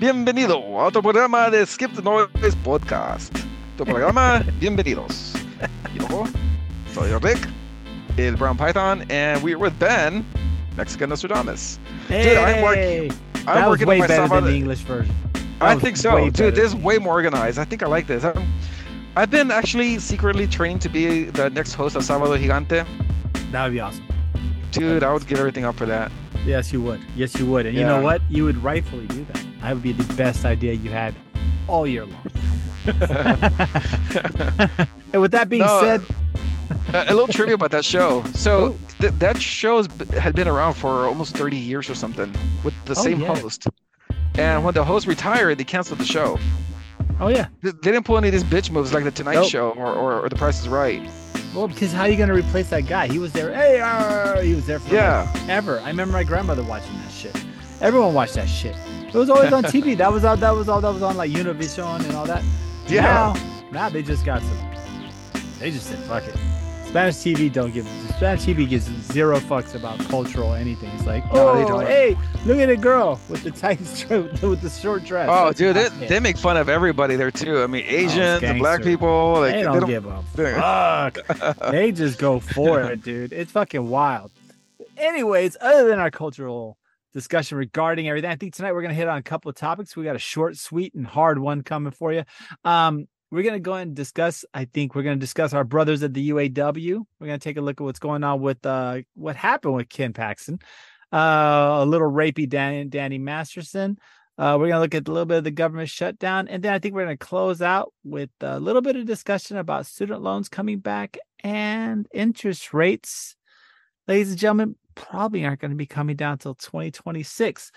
Bienvenido a otro programa de Skip the Noise Podcast. Tu programa, bienvenidos. Yo soy Rick, el Brown Python, and we're with Ben, Mexican Nostradamus. Hey, Dude, I'm working- I'm that was working way better than the. English version. I think so, dude. This is way more organized. I think I like this. I'm, I've been actually secretly training to be the next host of Sábado Gigante. That would be awesome. Dude, I would give everything up for that. Yes, you would. Yes, you would. And you know what? You would rightfully do that. That would be the best idea you had all year long. and with that being No, said, a little trivia about that show. So Oh. th- that show had been around for almost 30 years or something with the Oh, same yeah. host. And when the host retired, they canceled the show. oh yeah. They didn't pull any of these bitch moves like the Tonight Nope. Show or, or, or The Price is Right. Well, because how are you gonna replace that guy? He was there. Hey, uh, he was there for Yeah. ever. I remember my grandmother watching that shit. Everyone watched that shit. It was always on TV. That was all. That was all. That was on like Univision and all that. Yeah. Now, now they just got some. They just said fuck it. Spanish TV don't give. A Spanish TV gives zero fucks about cultural anything. It's like, oh, they don't. hey, look at a girl with the tight stripe with the short dress. Oh, That's dude, they, they make fun of everybody there too. I mean, oh, Asians, the black people. Like, they don't, give a fuck. they just go for it, dude. It's fucking wild. Anyways, other than our cultural discussion regarding everything, I think tonight we're gonna hit on a couple of topics. We got a short, sweet, and hard one coming for you. Um, we're gonna go ahead and discuss. I think we're gonna discuss our brothers at the UAW. We're gonna take a look at what's going on with uh what happened with Ken Paxton. Uh, a little rapey Danny, Danny Masterson. Uh, we're gonna look at a little bit of the government shutdown, and then I think we're gonna close out with a little bit of discussion about student loans coming back and interest rates. Ladies and gentlemen, probably aren't going to be coming down until 2026.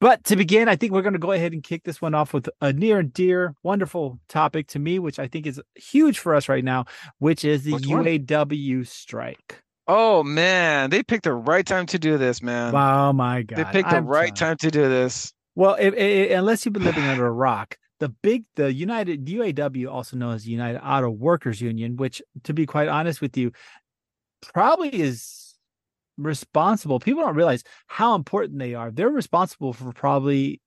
But to begin, I think we're going to go ahead and kick this one off with a near and dear, wonderful topic to me, which I think is huge for us right now, which is the Which one? UAW strike. Oh man, they picked the right time to do this, man. Oh my God! they picked the I'm right time to do this. Well, if, i- i- unless you've been living under a rock, the big, the United UAW, also known as the United Auto Workers Union, which, to be quite honest with you, probably is responsible. People don't realize how important they are. They're responsible for probably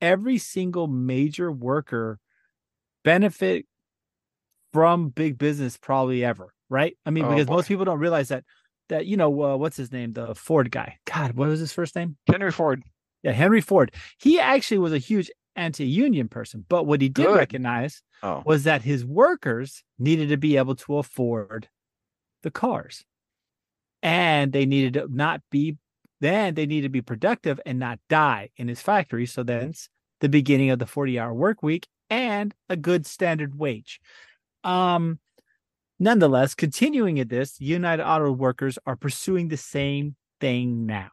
every single major worker benefit from big business, probably ever. Right? I mean, Oh, because boy. most people don't realize that. That you know, uh, what's his name? The Ford guy. God, what was his first name? Henry Ford. Yeah, Henry Ford. He actually was a huge anti-union person, but what he did Good. recognize Oh, was that his workers needed to be able to afford the cars. And they needed to not be then they needed to be productive and not die in his factory. So that's the beginning of the 40-hour work week and a good standard wage. Um nonetheless, continuing at this, United Auto Workers are pursuing the same thing now.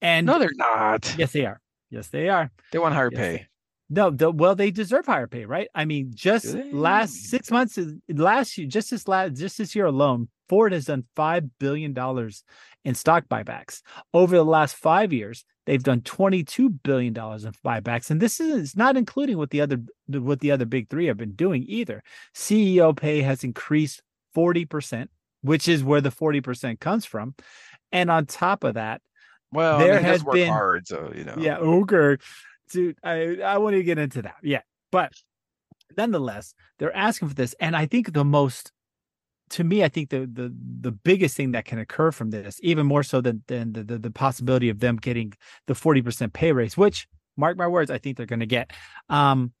And no, they're not. Yes, they are. Yes, they are. They want higher Yes, pay. No, the, well, they deserve higher pay, right? I mean, just they? last six months, uh, last year, just this last, just this year alone, Ford has done five billion dollars in stock buybacks. Over the last five years, they've done twenty-two billion dollars in buybacks, and this is not including what the other what the other big three have been doing either. CEO pay has increased forty percent, which is where the forty percent comes from, and on top of that, Well, There I mean, has work been- hard, so you know. yeah, okay. Dude, I I want to get into that. Yeah. But nonetheless, they're asking for this. And I think the most to me, I think the the the biggest thing that can occur from this, even more so than than the, the, the possibility of them getting the 40% pay raise, which mark my words, I think they're gonna get. Um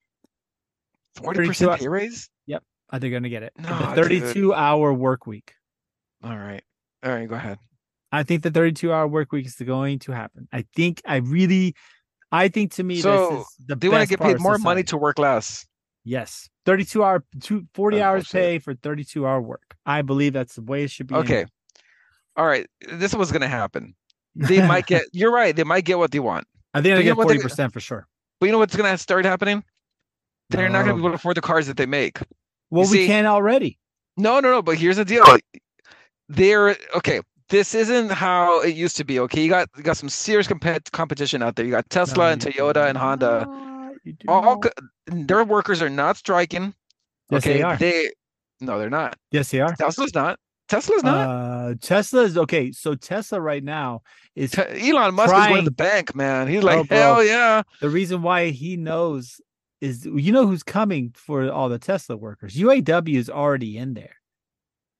forty percent pay raise. Yep, are they gonna get it? No, the dude. 32 hour work week. All right, all right, go ahead. I think the 32 hour work week is going to happen. I think I really I think to me So, this is the They want to get paid more money to work less. Yes. 32 hour two, 40 Oh, hours pay for 32 hour work. I believe that's the way it should be. Okay. All right, this was gonna happen. They might get. You're right. They might get what they want. I think you know get they- 40% for sure. But you know what's gonna start happening? They're not gonna be Oh. able to afford the cars that they make. Well, we see- can already. No, no, no. But here's the deal. They're okay. This isn't how it used to be. Okay, you got you got some serious compet- competition out there. You got Tesla No, and Toyota and do Honda. You do All not. their workers are not striking. Yes, okay, they are. They no, they're not. Yes, they are. Tesla's not. Tesla's not. Uh, Tesla is okay. So Tesla right now is Te- Elon Musk is going to the bank, man. He's like, Oh, hell yeah. the reason why he knows is you know who's coming for all the Tesla workers. UAW is already in there.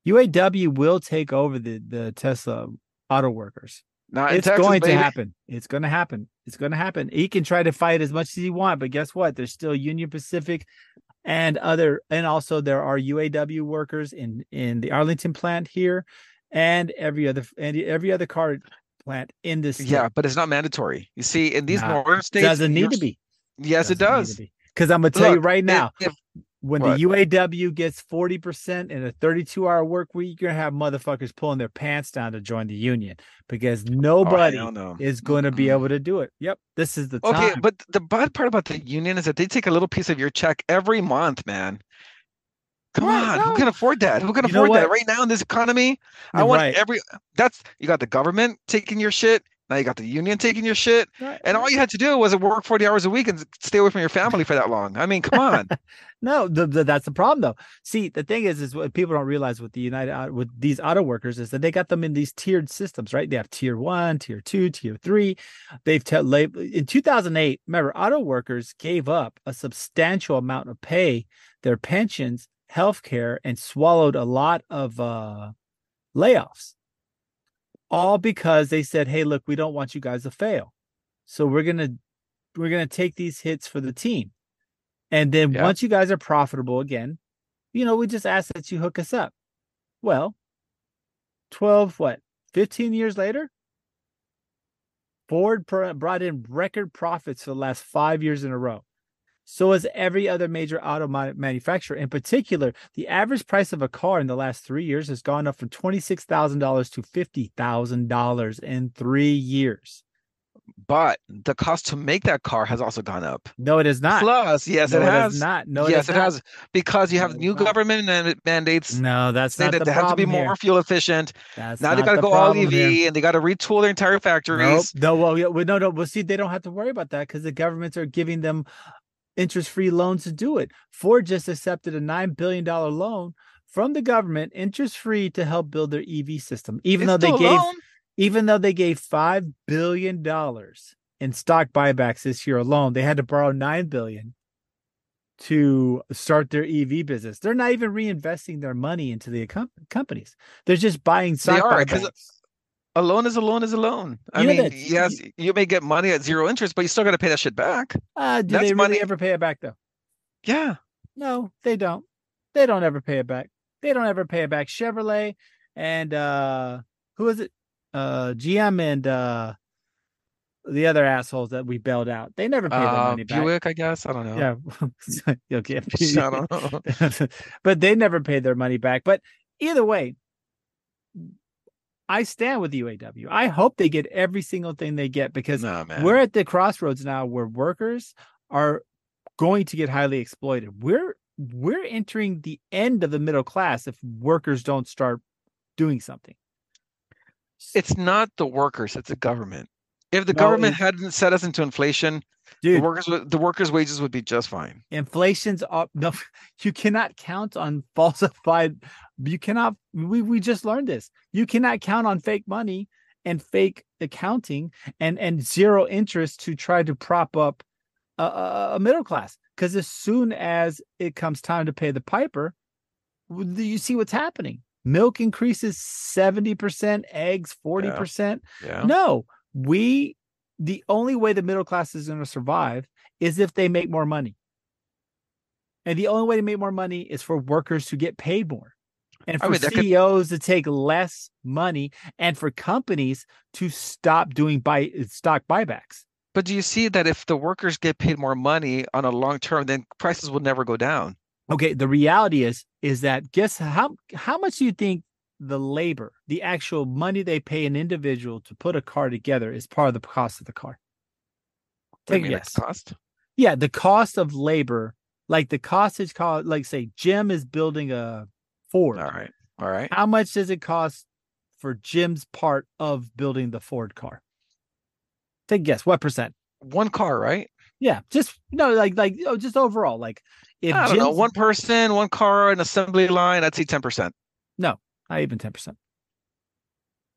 UAW will take over the the Tesla auto workers. Not it's Texas, going baby. to happen. It's going to happen. It's going to happen. He can try to fight as much as he want, but guess what? There's still Union Pacific and other, and also there are UAW workers in in the Arlington plant here, and every other and every other car plant in this. state. Yeah, but it's not mandatory. You see, in these Nah, northern states, It doesn't need to be. Yes, it does. Because I'm gonna tell you Look, right if- now, if- when what? the UAW gets 40% in a 32 hour work week, you're gonna have motherfuckers pulling their pants down to join the union because oh, nobody no. is going to be able to do it. Yep, this is the time. Okay, but the bad part about the union is that they take a little piece of your check every month, man. Come Right, on, no. who can afford that? Who can You afford that right now in this economy? I want right. every. That's you got the government taking your shit. Now you got the union taking your shit, Right, and all you had to do was work forty hours a week and stay away from your family for that long. I mean, come on. No, the, the, that's the problem though. See, the thing is, is what people don't realize with the United with these auto workers is that they got them in these tiered systems, right? They have tier one, tier two, tier three. They've te- in 2008. Remember, auto workers gave up a substantial amount of pay, their pensions, health care, and swallowed a lot of uh, layoffs, all because they said, "Hey, look, we don't want you guys to fail, so we're gonna we're gonna take these hits for the team." And then Yeah. once you guys are profitable again, you know, we just ask that you hook us up. Well, 12, what, 15 years later? Ford brought in record profits for the last five years in a row. So has every other major auto ma- manufacturer. In particular, the average price of a car in the last three years has gone up from $26,000 to $50,000 in three years. But the cost to make that car has also gone up. No, it is not. Plus, yes, no, it has. not. No, yes, it, it has because you have No, new government and mandates No, that's not that the they have to be problem here. more fuel efficient. That's Now they got to the go all EV here. and they got to retool their entire Nope. factories. No, well, yeah, well, no, no. Well, see, they don't have to worry about that because the governments are giving them interest-free loans to do it. Ford just accepted a nine billion dollar loan from the government, interest-free, to help build their EV system. Even It's though they gave, loan. Even though they gave five billion dollars in stock buybacks this year alone, they had to borrow nine billion to start their EV business. They're not even reinvesting their money into the com- companies. They're just buying stock are, 'cause buybacks. A loan is a loan is a loan. I You mean, yes, you may get money at zero interest, but you still got to pay that shit back. Uh, do that's they really money- ever pay it back though? Yeah. No, they don't. They don't ever pay it back. They don't ever pay it back. Chevrolet and uh who is it? Uh GM and uh the other assholes that we bailed out. They never their Uh, money back. Buick, I guess. I don't know. Yeah. okay. Know. but they never paid their money back. But either way, I stand with UAW. I hope they get every single thing they get because No, we're at the crossroads now where workers are going to get highly exploited. We're we're entering the end of the middle class if workers don't start doing something. It's not the workers, it's the government. If the No, government hadn't set us into inflation, the workers the workers' wages would be just fine. inflation's up. No, you cannot count on falsified. You cannot. We we just learned this. You cannot count on fake money and fake accounting and and zero interest to try to prop up a, a, middle class. Because as soon as it comes time to pay the piper, you see what's happening. Milk increases seventy percent, eggs forty percent. Yeah. No, we the only way the middle class is going to survive is if they make more money. And the only way to make more money is for workers to get paid more. And I for mean, that could- CEOs to take less money and for companies to stop doing buy stock buybacks. But do you see that if the workers get paid more money on a long term, then prices will never go down? Okay, the reality is is that guess how how much do you think the labor, the actual money they pay an individual to put a car together is part of the cost of the car? What do you Take a guess. the cost? Yeah, the cost of labor, like the cost is called, like say Jim is building a Ford. All right. All right. How much does it cost for Jim's part of building the Ford car? Take a guess. What percent? One car, right? Yeah, just no, like like oh, just overall, like if I don't know. One person, one car, an assembly line, I'd say 10%. No, Not even ten percent.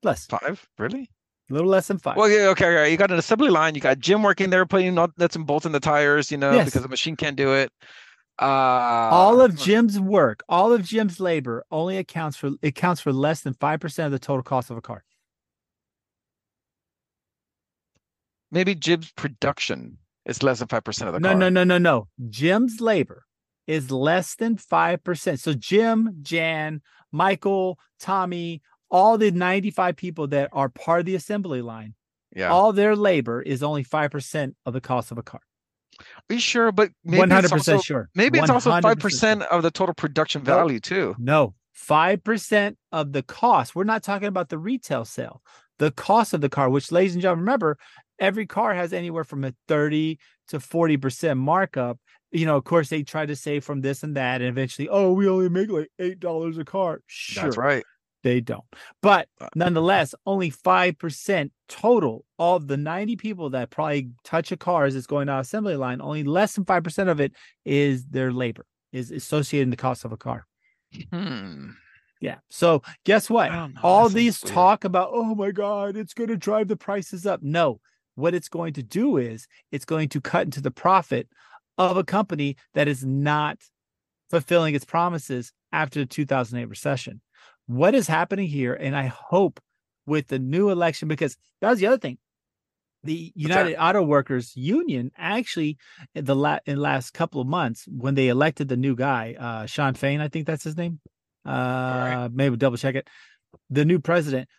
Less. Five? Really? A little less than five. Well, yeah, okay, right. You got an assembly line. You got Jim working there, putting nuts and bolts in the tires. You know, Yes. because the machine can't do it. Uh, all of Jim's work, all of Jim's labor only accounts for it counts for less than five percent of the total cost of a car. maybe Jim's production is less than five percent of the No, car. no, no, no, no. Jim's labor is less than five percent. So Jim, Jan, Michael, Tommy, all the ninety-five people that are part of the assembly line, Yeah. all their labor is only five percent of the cost of a car. Are you sure? But maybe it's hundred percent also sure. maybe it's also 100% five percent of the total production value too. No, 5% of the cost. We're not talking about the retail sale, the cost of the car, which, ladies and gentlemen, remember, every car has anywhere from a 30 to 40% markup. You know, of course, they try to save from this and that, and eventually, oh, we only make like $8 a car. Sure, That's right. they don't. But Uh, nonetheless, only 5% total of the 90 people that probably touch a car as it's going down assembly line, only less than 5% of it is their labor, is associated in the cost of a car. Hmm. Yeah. So guess what? Know. All these weird. talk about, oh my God, it's going to drive the prices up. No, what it's going to do is it's going to cut into the profit of a company that is not fulfilling its promises after the 2008 recession. What is happening here? And I hope with the new election, because that was the other thing. The United Auto Workers Union actually, in the la- in last couple of months, when they elected the new guy, uh, Shawn Fain, I think that's his name. Uh, right. maybe double check it. The new president.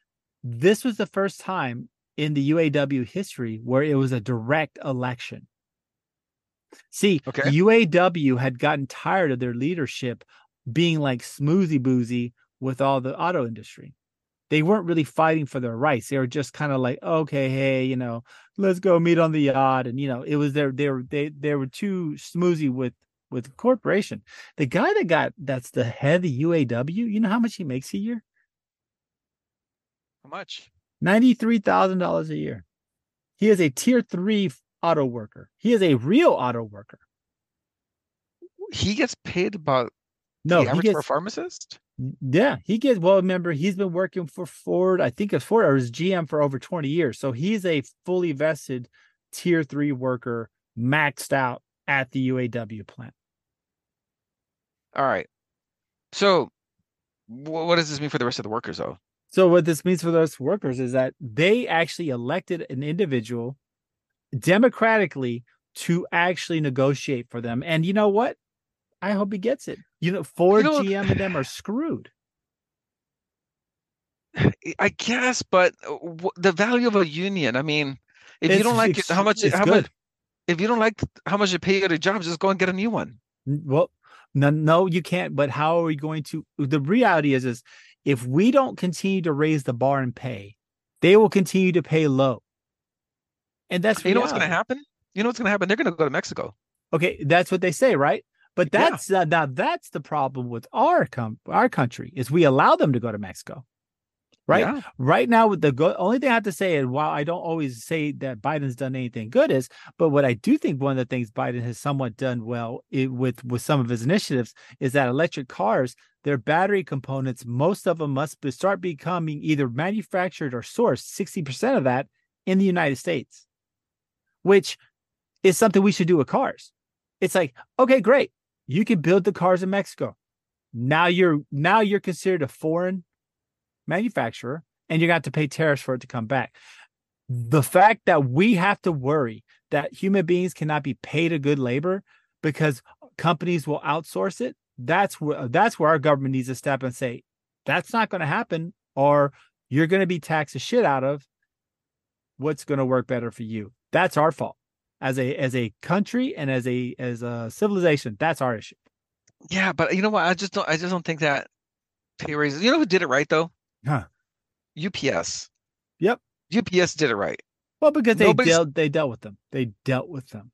This was the first time in the UAW history where it was a direct election. See, Okay. UAW had gotten tired of their leadership being like smoothie boozy with all the auto industry. They weren't really fighting for their rights. They were just kind of like, okay, hey, you know, let's go meet on the yacht. And you know, it was their they were they they were too smoothie with with the corporation. The guy that got that's the head of the UAW, you know how much he makes a year? How much? Ninety-three thousand dollars a year. He is a tier three auto worker. He is a real auto worker. He gets paid about No, the he average gets for a pharmacist. Yeah, he gets well. Remember, he's been working for Ford. I think it's Ford or his GM for over twenty years. So he's a fully vested tier three worker, maxed out at the UAW plant. All right. So, wh- what does this mean for the rest of the workers, though? So what this means for those workers is that they actually elected an individual democratically to actually negotiate for them. And you know what? I hope he gets it. You know, Ford, know- GM, and them are screwed. I guess, but uh, the value of a union. I mean, if you don't like it, how much? How good. much? If you don't like how much you pay you at a job, just go and get a new one. Well, no, no, you can't. But how are we going to? The reality is, is if we don't continue to raise the bar and pay, they will continue to pay low. And that's You know what's going to happen? You know what's going to happen? They're going to go to Mexico. Okay, that's what they say, right? But Yeah. that's uh, now that's the problem with our com- our country is we allow them to go to Mexico, right? Yeah. Right now, with the go- only thing I have to say, and while I don't always say that Biden's done anything good, is but what I do think one of the things Biden has somewhat done well i- with with some of his initiatives is that electric cars, their battery components, most of them must be, start becoming either manufactured or sourced. Sixty percent of that in the United States, which is something we should do with cars. It's like, okay, great, you can build the cars in Mexico. Now you're now you're considered a foreign manufacturer and you're going to to pay tariffs for it to come back. The fact that we have to worry that human beings cannot be paid a good labor because companies will outsource it, that's where that's where our government needs to step and say, that's not going to happen, or you're going to be taxed the shit out of what's going to work better for you. That's our fault. As a as a country and as a as a civilization, that's our issue. Yeah, but you know what? I just don't. I just don't think that pay raises. You know who did it right though? Huh. UPS. Yep. UPS did it right, Well, because they Nobody's- dealt they dealt with them. They dealt with them.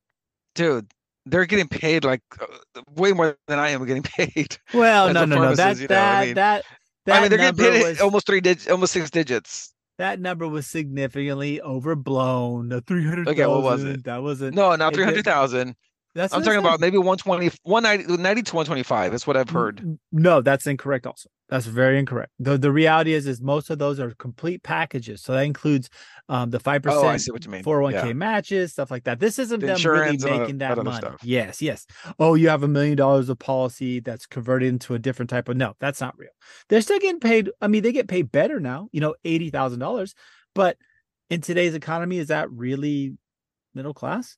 dude. They're getting paid like uh, way more than I am getting paid. Well, no, no, no. That you know, I that mean- that that I mean, they're getting paid was almost three digits, almost six digits. That number was significantly overblown. The three hundred Okay, what was it? That wasn't. No, not three hundred thousand. That's I'm talking about maybe 120, 190, 90 to 125. That's what I've heard. No, that's incorrect. Also, that's very incorrect. The the reality is, is most of those are complete packages. So that includes um, the five percent, what you mean. 401k Yeah. matches, stuff like that. This isn't The them really all making that that money. stuff. Yes, yes. Oh, you have a million dollars of policy that's converted into a different type of no, that's not real. They're still getting paid. I mean, they get paid better now, you know, eighty thousand dollars. But in today's economy, is that really middle class?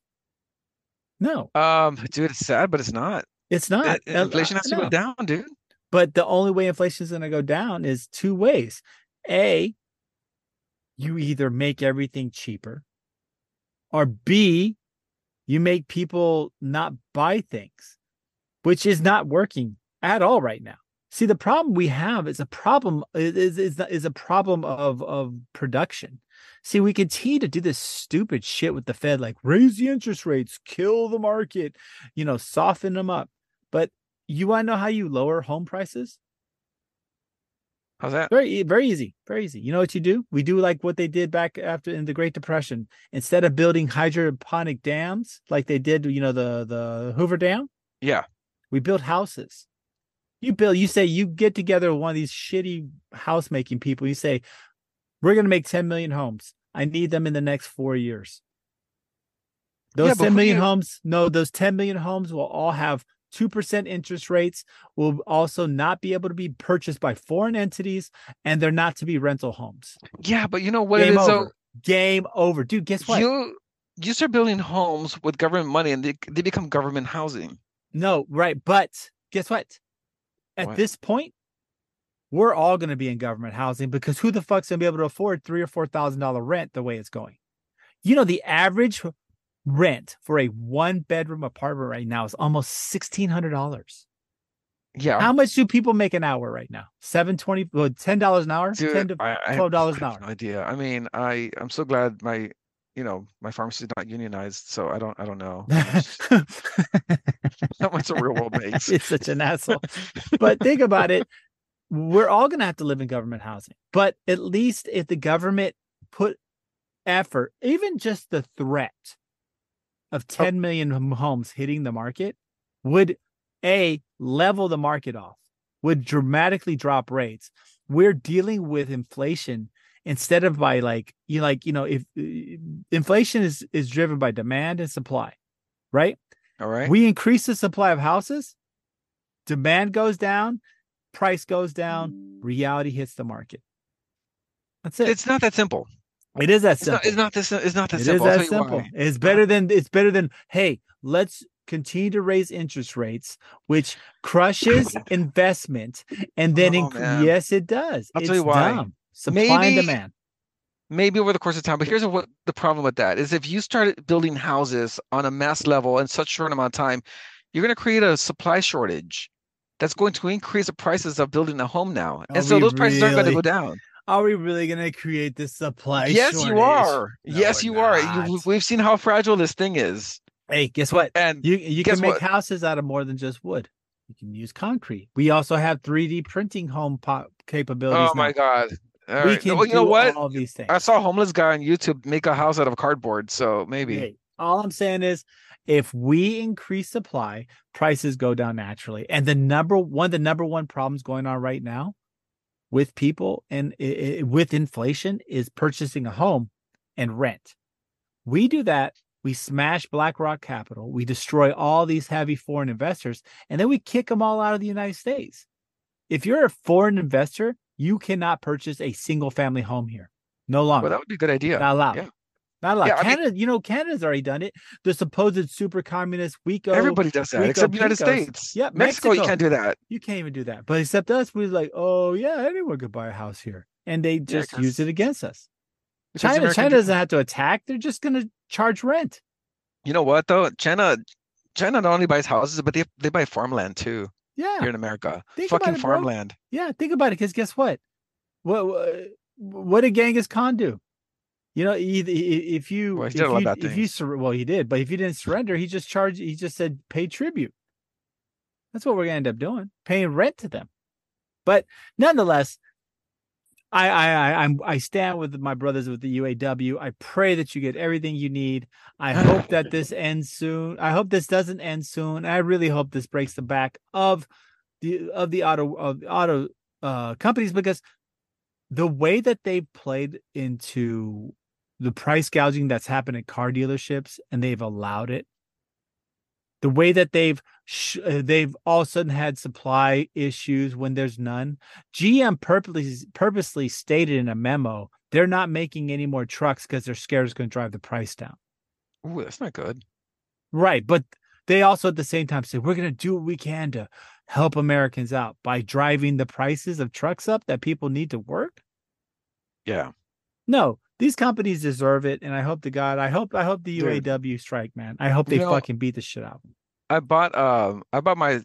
No, Um, dude, it's sad, but it's not. it's not. I- Uh, inflation has to go down, dude. But the only way inflation is going to go down is two ways. A, you either make everything cheaper, or B, you make people not buy things, which is not working at all right now. See, the problem we have is a problem is is, is a problem of of production. See, we continue to do this stupid shit with the Fed, like raise the interest rates, kill the market, you know, soften them up. But you want to know how you lower home prices? How's that? Very, very easy, very easy. You know what you do? We do like what they did back after in the Great Depression. Instead of building hydroponic dams like they did, you know, the the Hoover Dam, Yeah. we built houses. You build, you say you get together with one of these shitty house making people. You say, we're gonna make 10 million homes. I need them in the next four years. Those Yeah, but 10 who million you- homes, no, those 10 million homes will all have 2% interest rates, will also not be able to be purchased by foreign entities, and they're not to be rental homes. Yeah, but you know what Game it is over. though? Game over. Dude, guess what? You you start building homes with government money and they they become government housing. No, right. But guess what? At What? this point, we're all going to be in government housing because who the fuck's going to be able to afford three or four thousand dollar rent the way it's going? You know, the average rent for a one bedroom apartment right now is almost sixteen hundred dollars. Yeah. How much do people make an hour right now? Seven twenty, well, ten dollars an hour, Dude, ten to I, $12 an I hour. have no idea. I mean, I I'm so glad my you know my pharmacy is not unionized, so I don't I don't know how much, how much the real world makes. It's such an asshole. but think about it we're all going to have to live in government housing but at least if the government put effort even just the threat of 10 million homes hitting the market would a level the market off would dramatically drop rates. We're dealing with inflation instead of by like you like you know if uh, inflation is is driven by demand and supply right? All right. we increase the supply of houses, demand goes down, price goes down, reality hits the market. That's it. it's not that simple. it is that It's simple. not, it's not this it's not that It is simple. I'll that simple. why. It's better than it's better than hey, let's continue to raise interest rates, which crushes investment, and then Oh, inc- yes, it does. I'll it's tell you why. dumb. Supply and Maybe- demand. maybe over the course of time. But here's what the problem with that is: if you start building houses on a mass level in such a short amount of time, you're going to create a supply shortage. That's going to increase the prices of building a home now, Are and so those prices aren't going to go down. Are we really gonna create this supply? yes, you are. No, yes, you are. You, we've seen how fragile this thing is, Hey, guess what? and You you can make what? houses out of more than just wood. You can use concrete. We also have 3D printing home po- capabilities. oh my now. god. All we right. can Well, you know what? all these things. I saw a homeless guy on YouTube make a house out of cardboard, so maybe. Hey, all I'm saying is, if we increase supply, prices go down naturally. And the number one, the number one problems going on right now with people and i- i- with inflation is purchasing a home and rent. We do that. We smash BlackRock Capital. We destroy all these heavy foreign investors, and then we kick them all out of the United States. If you're a foreign investor, you cannot purchase a single family home here. No longer. Well, that would be a good idea. Not allowed. Yeah. Not allowed. Yeah, I mean- Canada, you know, Canada's already done it. The supposed super communist Wico. Everybody does that Rico except the United States. Yeah, Mexico, you can't do that. You can't even do that. But except us, we're like, oh yeah, anyone could buy a house here, and they just 'cause- use it against us. China, American China doesn't have to attack. They're just going to charge rent. You know what though? China, China not only buys houses, but they they buy farmland too Yeah, here in America. Think Fucking it, bro. farmland. yeah. Think about it, because guess what? What what, what did Genghis Khan do? You know, if you Well, he if did a lot of you, if you sur- well, he did, but if you didn't surrender, he just charged. He just said pay tribute. That's what we're gonna end up doing, paying rent to them. But nonetheless, I I I I'm I stand with my brothers with the UAW. I pray that you get everything you need. I hope that this ends soon. I hope this doesn't end soon. I really hope this breaks the back of the of the auto of the auto uh companies because the way that they've played into the price gouging that's happened at car dealerships and they've allowed it. The way that they've sh- uh, they've all of a sudden had supply issues when there's none. Gm purposely purposely stated in a memo they're not making any more trucks because they're scared it's going to drive the price down. Ooh, that's not good. right but they also at the same time say we're going to do what we can to help americans out by driving the prices of trucks up that people need to work? Yeah. no these companies deserve it and i hope to god i hope i hope the Dude. uaw strike man i hope they You know- fucking beat the shit out I bought um I bought my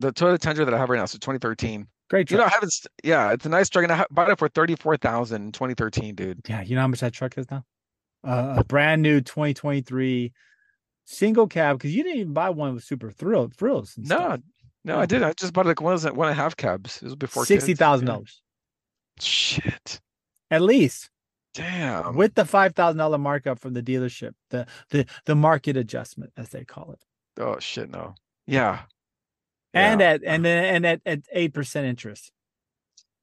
the Toyota Tundra that I have right now, so 2013. great You know. I haven't. Yeah, it's a nice truck, and I bought it for 34,000 in 2013, dude. yeah you know how much that truck is now uh, a brand new 2023 single cab because you didn't even buy one with super thrill frills and No, stuff. no, Yeah. I did. I just bought like one of the one and a half cabs. It was before sixty thousand dollars. Shit. at least Damn. with the five thousand dollar markup from the dealership the the the market adjustment as they call it oh shit, no. Yeah. and Yeah. at and then and at at eight percent interest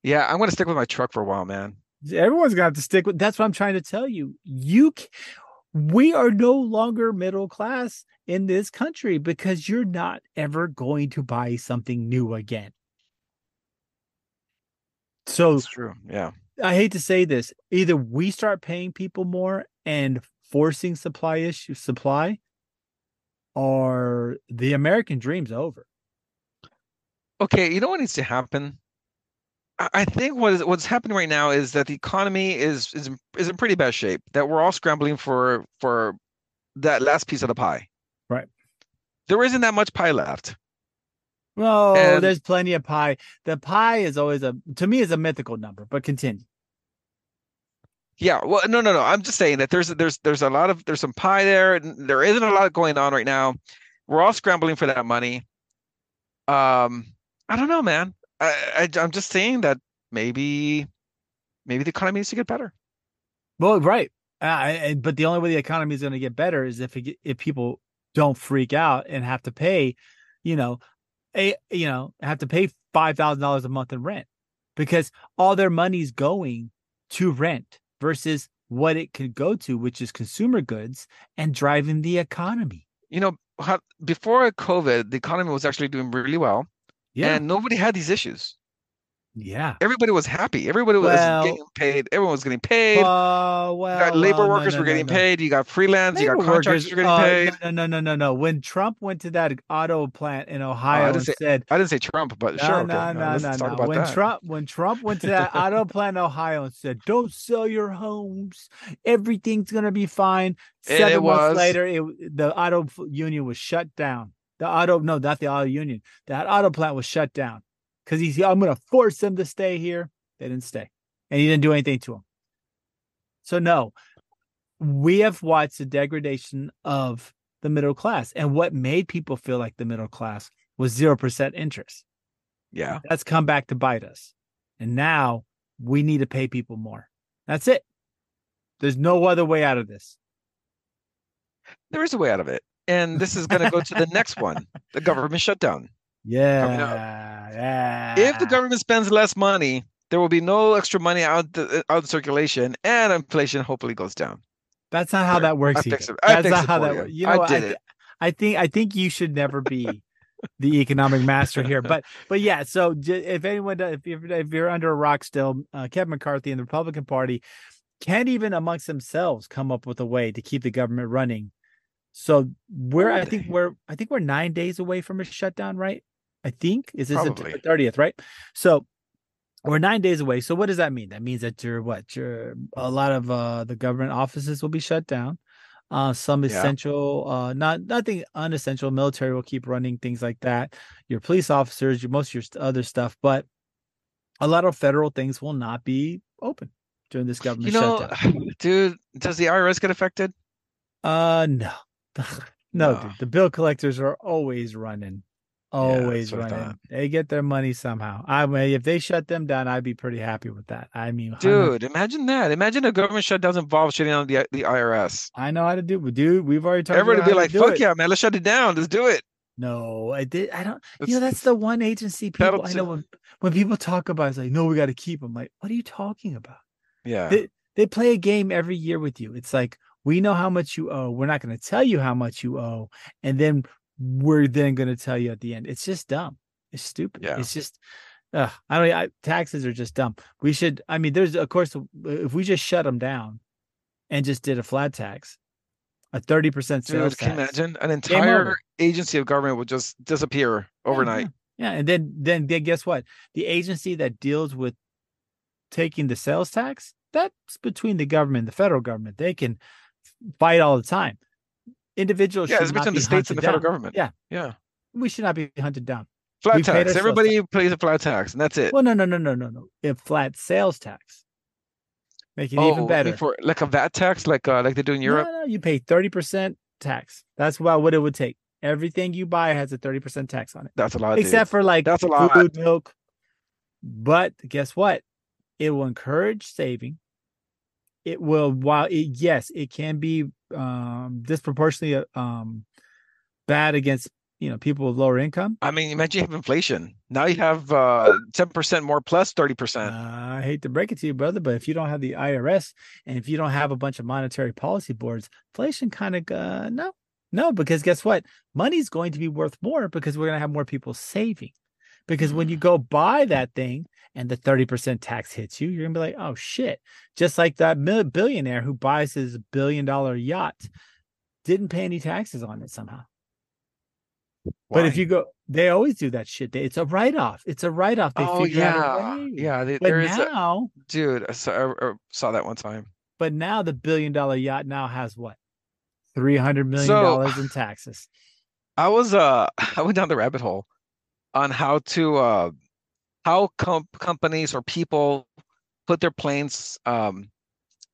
Yeah, I'm gonna stick with my truck for a while, man. everyone's gonna have to stick with that's what i'm trying to tell you you we are no longer middle class in this country because you're not ever going to buy something new again so That's true. Yeah. I hate to say this either we start paying people more and forcing supply issue supply or the american dream's over Okay, you know what needs to happen? I I think what is what's happening right now is that the economy is is is in pretty bad shape. That we're all scrambling for for that last piece of the pie. Right. There isn't that much pie left. Oh And- there's plenty of pie the pie is always a to me is a mythical number but continue Yeah, well, no, no, no. I'm just saying that there's there's there's a lot of there's some pie there. and There isn't a lot going on right now. We're all scrambling for that money. Um, I don't know, man. I, I I'm just saying that maybe maybe the economy needs to get better. Well, right. Uh, but the only way the economy is going to get better is if it, if people don't freak out and have to pay, you know, a you know have to pay five thousand dollars a month in rent because all their money's going to rent versus what it could go to, which is consumer goods and driving the economy. You know, before COVID, the economy was actually doing really well, Yeah, and nobody had these issues. Yeah. Everybody was happy. Everybody was Well- getting paid. Everyone was getting paid. Uh, you well, got labor well, workers no, were getting no. paid. You got freelance. you got contractors were getting uh, paid. No, no, no, no, no. When Trump went to that auto plant in Ohio didn't and say- said, I didn't say Trump, but No, sure. Okay. no, Uh, no, no, no. When that. Trump when Trump went to that auto plant in Ohio and said, "Don't sell your homes, everything's gonna be fine." Seven it months was. later, it, the auto union was shut down. The auto, no, not the auto union. That auto plant was shut down because he's. I'm gonna force them to stay here. They didn't stay, and he didn't do anything to them. So no, we have watched the degradation of the middle class, and what made people feel like the middle class was zero percent interest Yeah. that's come back to bite us. And now we need to pay people more. That's it. There's no other way out of this. There is a way out of it. And this is going to go to the next one the government shutdown. Yeah. Yeah. If the government spends less money, there will be no extra money out, the, out in circulation, and inflation hopefully goes down. that's not how that works. I. I That's not how that works. You know, what? did thi- it. I think I think you should never be the economic master here. But but yeah. So if anyone, does- if you're, if you're under a rock still, uh, Kevin McCarthy and the Republican Party can't even amongst themselves come up with a way to keep the government running. So we're I think we're I think we're nine days away from a shutdown, right? I think is this. September thirtieth, right? So we're nine days away. So what does that mean? That means that you're what? You're a lot of uh the government offices will be shut down. Uh some Yeah. essential, uh not nothing unessential. Military will keep running things like that. Your police officers, your most of your other stuff, but a lot of federal things will not be open during this government You know, shutdown. dude, does the IRS get affected? Uh no. no, No. dude. The bill collectors are always running always I running. They get their money somehow. I mean, if they shut them down, I'd be pretty happy with that. I mean, Dude, imagine that. Imagine a government shutdown involves shutting down the the IRS. I know how to do. Dude, we've already talked. Everybody be like, "Fuck it. yeah, man! Let's shut it down. Let's do it." No, I did. I don't. It's- you know, that's the one agency people I know when when people talk about. it, It's like, no, we got to keep them. Like, what are you talking about? yeah. They, they play a game every year with you. It's like we know how much you owe. We're not going to tell you how much you owe, and then we're then going to tell you at the end. It's just dumb. It's stupid. Yeah. It's just. Uh, I don't. I, taxes are just dumb. We should. I mean, there's of course if we just shut them down, and just did a flat tax, a thirty percent sales Dude, can you tax. imagine an entire agency of government would just disappear Yeah, overnight? Yeah, and then then then guess what? The agency that deals with taking the sales tax, that's between the government and the federal government. They can fight all the time. Individuals Yeah, it's between be the states and the hunted federal government. Yeah. Yeah. We should not be hunted down. Flat We tax. Everybody pays a flat tax, and that's it. Well, no, no, no, no, no, no. A flat sales tax. Make it oh, even better. For like a VAT tax, like uh, like they do in Europe. No, no, you pay 30% tax. That's about what it would take. Everything you buy has a 30% tax on it. That's a lot. dude. except for like That's a lot. food, milk. But guess what? It will encourage saving. It will, while it, yes, it can be um, disproportionately um, bad against you know people with lower income. I mean, imagine you have inflation. Now you have uh, ten percent more plus thirty Uh, percent. I hate to break it to you, brother, but if you don't have the IRS and if you don't have a bunch of monetary policy boards, inflation kind of uh, no, no, because guess what? Money's going to be worth more because we're going to have more people saving. Because when mm-hmm. you go buy that thing and the 30% tax hits you, you're going to be like, oh shit. Just like that billionaire who buys his billion dollar yacht didn't pay any taxes on it somehow. But if you go, they always do that shit. They- It's a write off. It's a write off. They oh figure out a yeah, yeah, they- But there is. A, now, dude, I saw, I, I saw that one time. but now the billion dollar yacht now has what? Three hundred million So- dollars in taxes. I was uh, I went down the rabbit hole on how to uh, how com- companies or people put their planes um,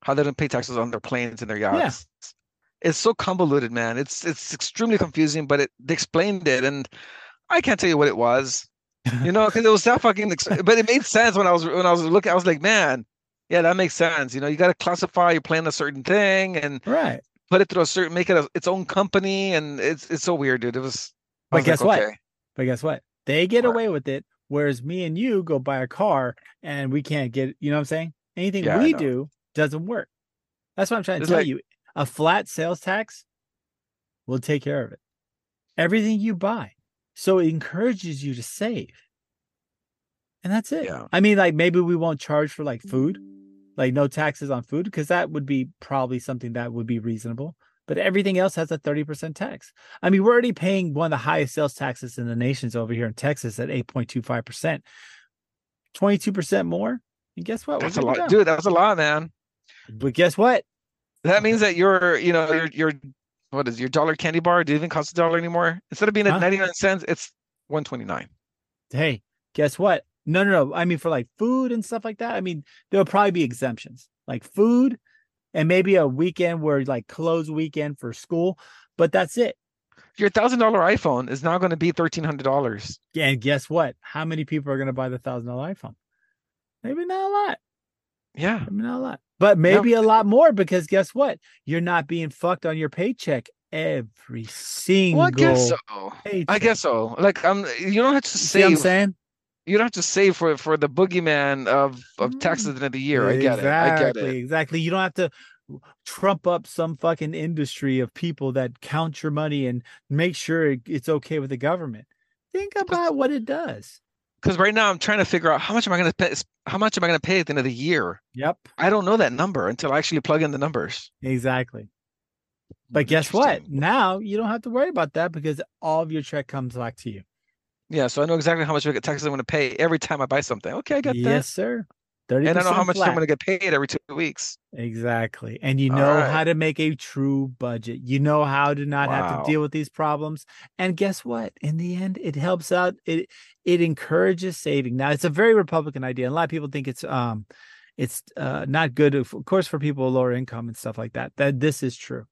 how they don't pay taxes on their planes and their yachts. It's so convoluted, man. It's it's extremely confusing, but it they explained it, and I can't tell you what it was. You know, because it was that fucking. But it made sense when I was when I was looking. I was like, man, yeah, that makes sense. You know, you got to classify your plane a certain thing and Right. put it through a certain, make it a, its own company, and it's it's so weird, dude. It was. But was like, guess what? okay. But guess what? They get What? away with it, whereas me and you go buy a car and we can't get. You know what I'm saying? Anything Yeah, we do doesn't work. That's what I'm trying to It's tell like- you. A flat sales tax will take care of it. Everything you buy, so it encourages you to save, and that's it. Yeah. I mean, like maybe we won't charge for like food, like no taxes on food, because that would be probably something that would be reasonable. But everything else has a 30% tax. I mean, we're already paying one of the highest sales taxes in the nations over here in Texas at 8.25%. 22% more. And guess what? That's a lot, dude. That's a lot, man. But guess what? That means that your, you know, your your what is your dollar candy bar? Do it even cost a dollar anymore? Instead of being at Huh? 99 cents, it's 129. Hey, guess what? No, no, no. I mean, for like food and stuff like that, I mean, there'll probably be exemptions like food and maybe a weekend where like closed weekend for school, but that's it. Your thousand dollar iPhone is now going to be thirteen hundred dollars. And guess what? How many people are going to buy the thousand dollar iPhone? Maybe not a lot. Yeah, Maybe not a lot, but maybe a lot more because guess what? You're not being fucked on your paycheck every single. well, I guess so. I guess so. Like, um, you don't have to what I'm saying? You don't have to save for for the boogeyman of of mm-hmm. taxes at the end of the year. I get it. I get Exactly, it. Exactly. You don't have to trump up some fucking industry of people that count your money and make sure it's okay with the government. Think about what it does. Because right now I'm trying to figure out how much am I going to pay. How much am I going to pay at the end of the year? Yep. I don't know that number until I actually plug in the numbers. Exactly. But guess what? Now you don't have to worry about that because all of your check comes back to you. Yeah, so I know exactly how much taxes I'm going to pay every time I buy something. Okay, I got that. yes, sir. And I know how much flat. I'm going to get paid every two weeks. Exactly. And you know right. how to make a true budget. You know how to not have to deal with these problems. And guess what? In the end, it helps out. It it encourages saving. Now, it's a very Republican idea. And a lot of people think it's um it's uh not good of course for people with lower income and stuff like that. That this is true.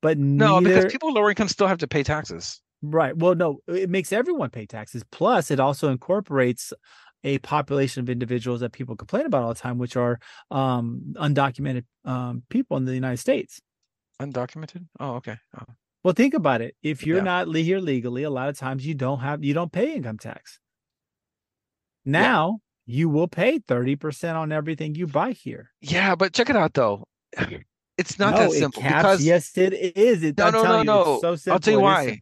But No, because people with lower income still have to pay taxes. Right. Well, no, it makes everyone pay taxes. Plus, it also incorporates a population of individuals that people complain about all the time, which are um, undocumented um, people in the United States. Undocumented? Oh, okay. Oh. Well, think about it. If you're Yeah. not here legally, a lot of times you don't have you don't pay income tax. Now you will pay 30% on everything you buy here. Yeah, but check it out though. It's not no, that simple caps- because yes, it is. It, No, no, no, you, no. it's so I'll tell you It why.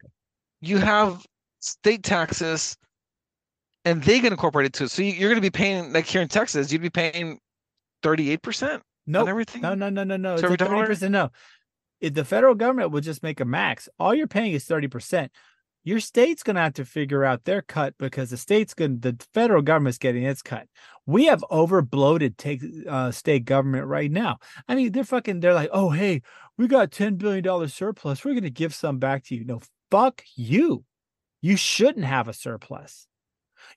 You have state taxes and they get incorporated too. So you- you're going to be paying like here in Texas, you'd be paying 38% on Nope. everything. No, no, no, no, no. It's thirty percent. No, if the federal government will just make a max, all you're paying is thirty percent. Your state's gonna have to figure out their cut because the state's gonna, the federal government's getting its cut. We have over bloated take uh, state government right now. I mean, they're fucking. They're like, oh hey, we got ten billion dollar surplus. We're gonna give some back to you. No, fuck you. You shouldn't have a surplus.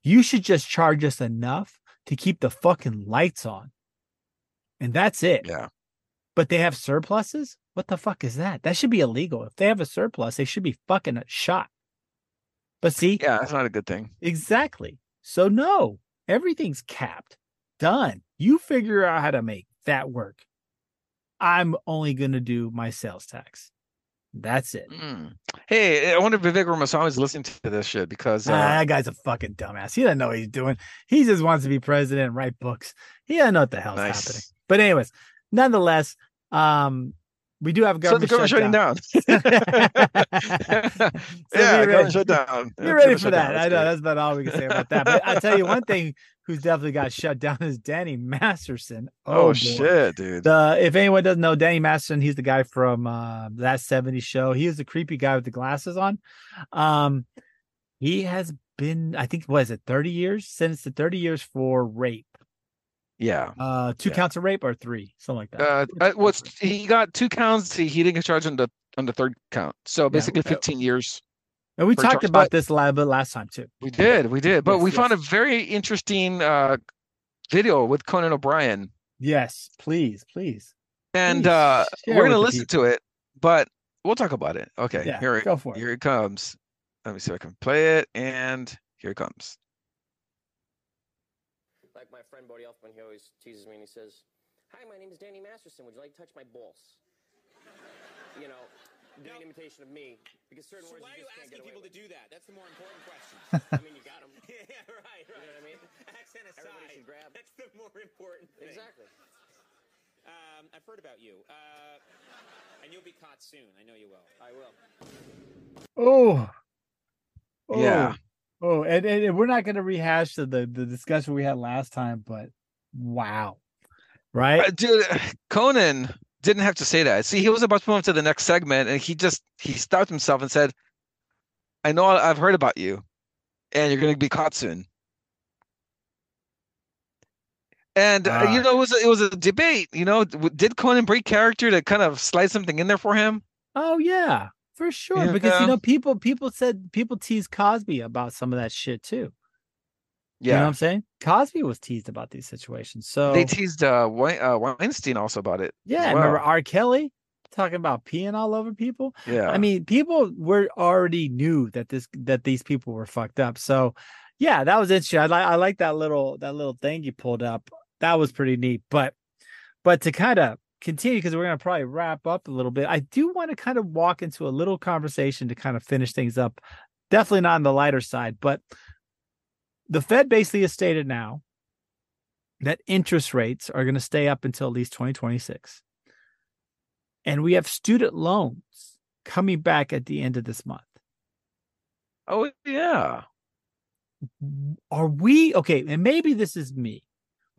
You should just charge us enough to keep the fucking lights on. And that's it Yeah. but they have surpluses? What the fuck is that? That should be illegal. If they have a surplus, they should be fucking shot. But see, Yeah, that's not a good thing. exactly. So no, everything's capped. Done. You figure out how to make that work. I'm only gonna do my sales tax. That's it. Mm. Hey, I wonder if Vivek Ramaswamy is listening to this shit because Ah, uh, that guy's a fucking dumbass. He doesn't know what he's doing. He just wants to be president and write books. He doesn't know what the hell's Nice. happening. But anyways, nonetheless, um, we do have a so the government government shutdown. shutting down. So yeah, government ready. shut down. You're ready for that. I know that's about all we can say about that. But I tell you one thing who's definitely got shut down is Danny Masterson. Oh, boy. shit, dude. The if anyone doesn't know Danny Masterson, he's the guy from uh, that 70s show. He was the creepy guy with the glasses on. Um, he has been, I think, what is it, 30 years? Sentenced to 30 years for rape. yeah. Uh, two Yeah. counts of rape or three, something like that. Uh, uh, what's he got two counts? He, he didn't get charged on the on the third count. So basically, uh, 15 years. And we talked charge, about but- this a little bit last time too. We did, we did. But Yes, we found a very interesting uh video with Conan O'Brien, Yes, please, please. and Please uh we're gonna listen people. to it, but we'll talk about it. Okay, Yeah, here it go for it. here it comes. Let me see if I can play it, and here it comes. Like my friend Bodhi Elfman, he always teases me and he says, Hi, my name is Danny Masterson. Would you like to touch my balls? You know, do an imitation of me. Because certain So words why are you you just can't asking get away people to do that? That's the more important question. I mean, you got them. yeah, yeah, right, right. You know what I mean? Accent aside, Everybody should grab. that's the more important thing. Exactly. Um, I've heard about you, uh, and you'll be caught soon. I know you will. I will. Oh, oh. Yeah. Oh, and, and and we're not going to rehash the, the the discussion we had last time, but wow, right? Uh, dude, Conan didn't have to say that. See, he was about to move on to the next segment, and he just he stopped himself and said, "I know I've heard about you, and you're going to be caught soon." And uh, you Ah. know, it was a- it was a debate. You know, did Conan break character to kind of slide something in there for him? Oh yeah, for sure. Because Yeah. you know, people people said people teased Cosby about some of that shit too. You know what Yeah, I'm saying? Cosby was teased about these situations. So they teased uh, Wein- uh, Weinstein also about it. yeah, remember. R. Kelly talking about peeing all over people? Yeah, I mean, people were already knew that this that these people were fucked up. So, yeah, that was interesting. I like I like that little that little thing you pulled up. That was pretty neat. But but to kind of continue because we're gonna probably wrap up a little bit. I do want to kind of walk into a little conversation to kind of finish things up. Definitely not on the lighter side, but the Fed basically has stated now that interest rates are going to stay up until at least 2026. And we have student loans coming back at the end of this month. oh yeah, Are we okay? And maybe this is me,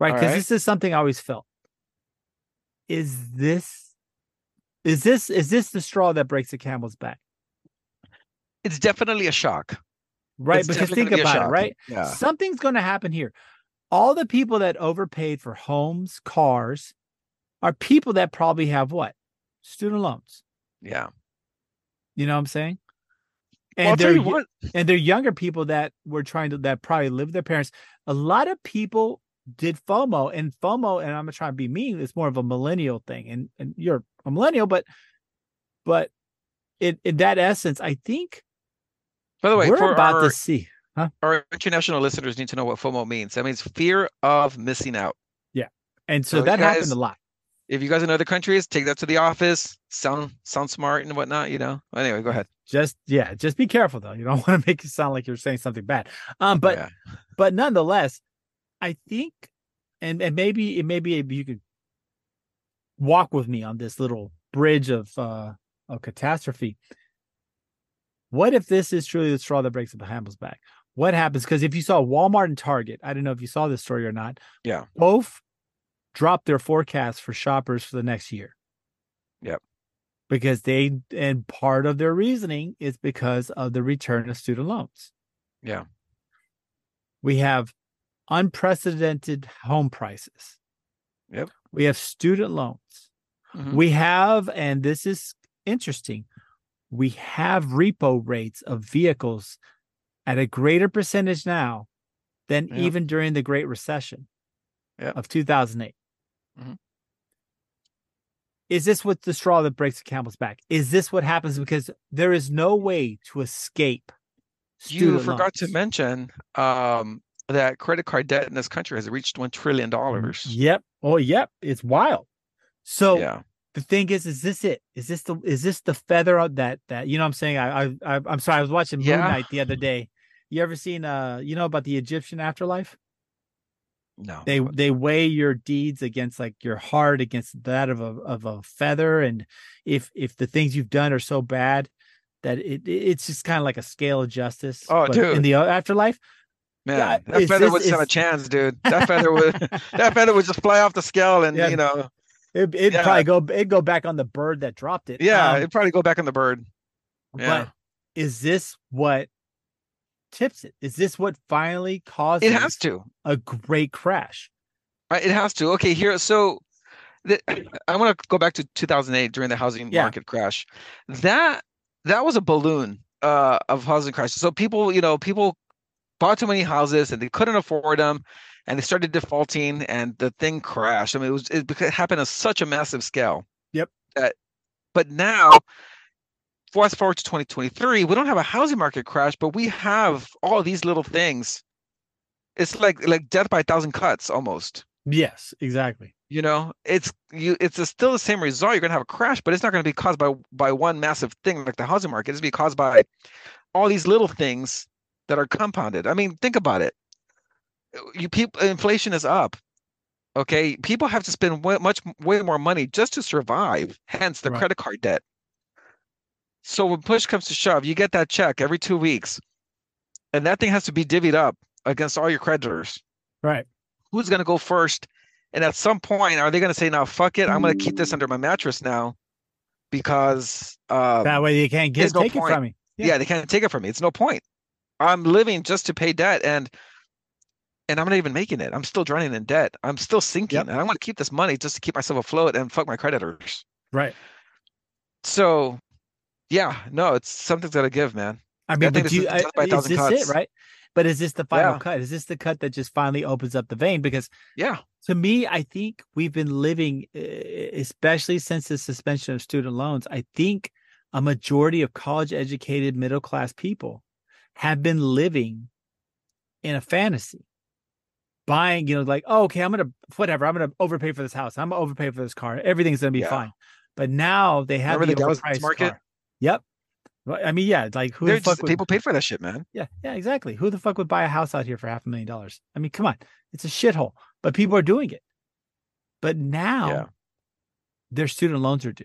right? Because right. this is something I always felt. Is this is this is this the straw that breaks the camel's back? it's definitely a shock. Right? It's because think gonna be a about it, right? Yeah, Something's going to happen here. All the people that overpaid for homes, cars, are people that probably have what? Student loans. yeah. You know what I'm saying? And tell they're and they're younger people that were trying to that probably live with their parents. A lot of people did FOMO, and FOMO, and I'm gonna try to be mean. It's more of a millennial thing, and and you're a millennial, but but in in that essence, I think By the way, We're for about our, to see. our international listeners need to know what FOMO means. That means fear of missing out. Yeah, and so So that you happened a lot. If you guys in other countries, take that to the office. Sound sound smart and whatnot. You know. Anyway, go ahead. Just yeah, just be careful though. You don't want to make it sound like you're saying something bad. Um, but Yeah. but nonetheless, I think, and and maybe it maybe you could walk with me on this little bridge of uh of catastrophe. What if this is truly the straw that breaks the camel's back? What happens? Because if you saw Walmart and Target, I don't know if you saw this story or not. Yeah. both dropped their forecast for shoppers for the next year. Yep. Because they and part of their reasoning is because of the return of student loans. Yeah. We have unprecedented home prices. Yep. We have student loans. Mhm. We have, and this is interesting, we have repo rates of vehicles at a greater percentage now than Yeah. even during the Great Recession Yeah. of 2008. Mhm. Is this what the straw that breaks the camel's back? Is this what happens because there is no way to escape? You forgot to mention um, that credit card debt in this country has reached one trillion dollars. Yep. Oh, yep. It's wild. So Yeah. The thing is, is this it? Is this the is this the feather out that that you know? what I'm saying I I I'm sorry. I was watching Moon Yeah. Knight the other day. You ever seen uh you know about the Egyptian afterlife? No. They they weigh your deeds against like your heart against that of a of a feather, and if if the things you've done are so bad that it it's just kind of like a scale of justice. Oh, but in the afterlife, Man, Yeah, that feather this- would stand a chance, dude. That feather would that feather would just fly off the scale and Yeah. you know it it Yeah. probably go it go back on the bird that dropped it. yeah, Um, it'd probably go back on the bird. Yeah. But is this what tips it? Is this what finally causes It has to. a great crash? Right, It has to. Okay, here. So the, I want to go back to 2008 during the housing Yeah. market crash. That that was a balloon uh, of housing crashes. So people, you know, people bought too many houses and they couldn't afford them, and they started defaulting, and the thing crashed. I mean, it was it, beca- happened on such a massive scale. Yep. That, but now. Fast forward to 2023, we don't have a housing market crash, but we have all these little things. It's like like death by a thousand cuts almost Yes, exactly. you know it's you it's a, still the same result you're going to have a crash but it's not going to be caused by by one massive thing like the housing market it's going to be caused by all these little things that are compounded i mean think about it you people inflation is up okay people have to spend way, much way more money just to survive hence the Right. credit card debt so when push comes to shove you get that check every two weeks and that thing has to be divvied up against all your creditors Right. who's going to go first? And at some point, are they going to say, "Now, fuck it, I'm going to keep this under my mattress now," because um, that way you can't get no take it from me. yeah. yeah. they can't take it from me. It's no point. I'm living just to pay debt, and and I'm not even making it. I'm still drowning in debt. I'm still sinking, Yep. and I want to keep this money just to keep myself afloat and fuck my creditors. Right. So, yeah, no, it's something's got to give, man. I mean, this do you, is I, death by a is this cuts. it, right? But is this the final Yeah. cut? Is this the cut that just finally opens up the vein? Because Yeah, to me, I think we've been living, especially since the suspension of student loans. I think a majority of college educated middle class people have been living in a fantasy, buying, you know, like, oh, okay, I'm going to, whatever, I'm going to overpay for this house. I'm going to overpay for this car. Everything's going to be Yeah. fine. But now they have Remember the the overpriced market? car. Yep. I mean, yeah, like who They're the fuck just, would, people paid for that shit, man. yeah, yeah, exactly. Who the fuck would buy a house out here for half a million dollars? I mean, come on, it's a shithole, but people are doing it. But now Yeah. their student loans are due.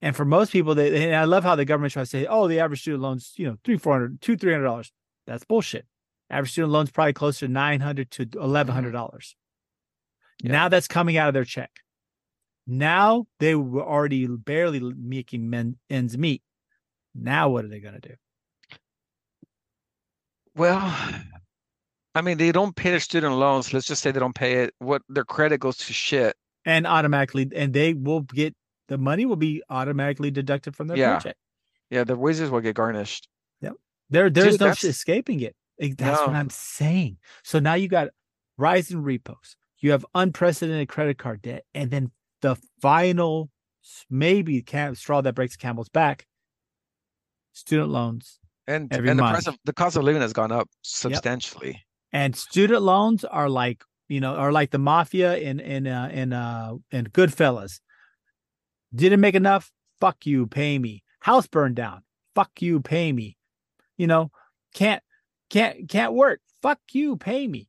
And for most people, they and I love how the government tries to say, oh, the average student loans, you know, three, four hundred, two, three hundred dollars. That's bullshit. Average student loans probably closer to nine hundred to eleven hundred mm-hmm. dollars. Yeah. Now that's coming out of their check. Now they were already barely making men, ends meet. Now what are they going to do? Well, I mean, they don't pay their student loans. Let's just say they don't pay it. What their credit goes to shit. and automatically and they will get the money will be automatically deducted from their Yeah. paycheck. Yeah, the wages will get garnished. Yep, There there's Dude, no that's- escaping it. That's what I'm saying. So now you got rising repos. You have unprecedented credit card debt and then the final maybe cam- straw that breaks the camel's back student loans and every and the month. price of the cost of living has gone up substantially. and student loans are like you know are like the mafia in in uh, in uh in Goodfellas. Didn't make enough. Fuck you, pay me. House burned down. Fuck you, pay me. You know, can't can't can't work. Fuck you, pay me.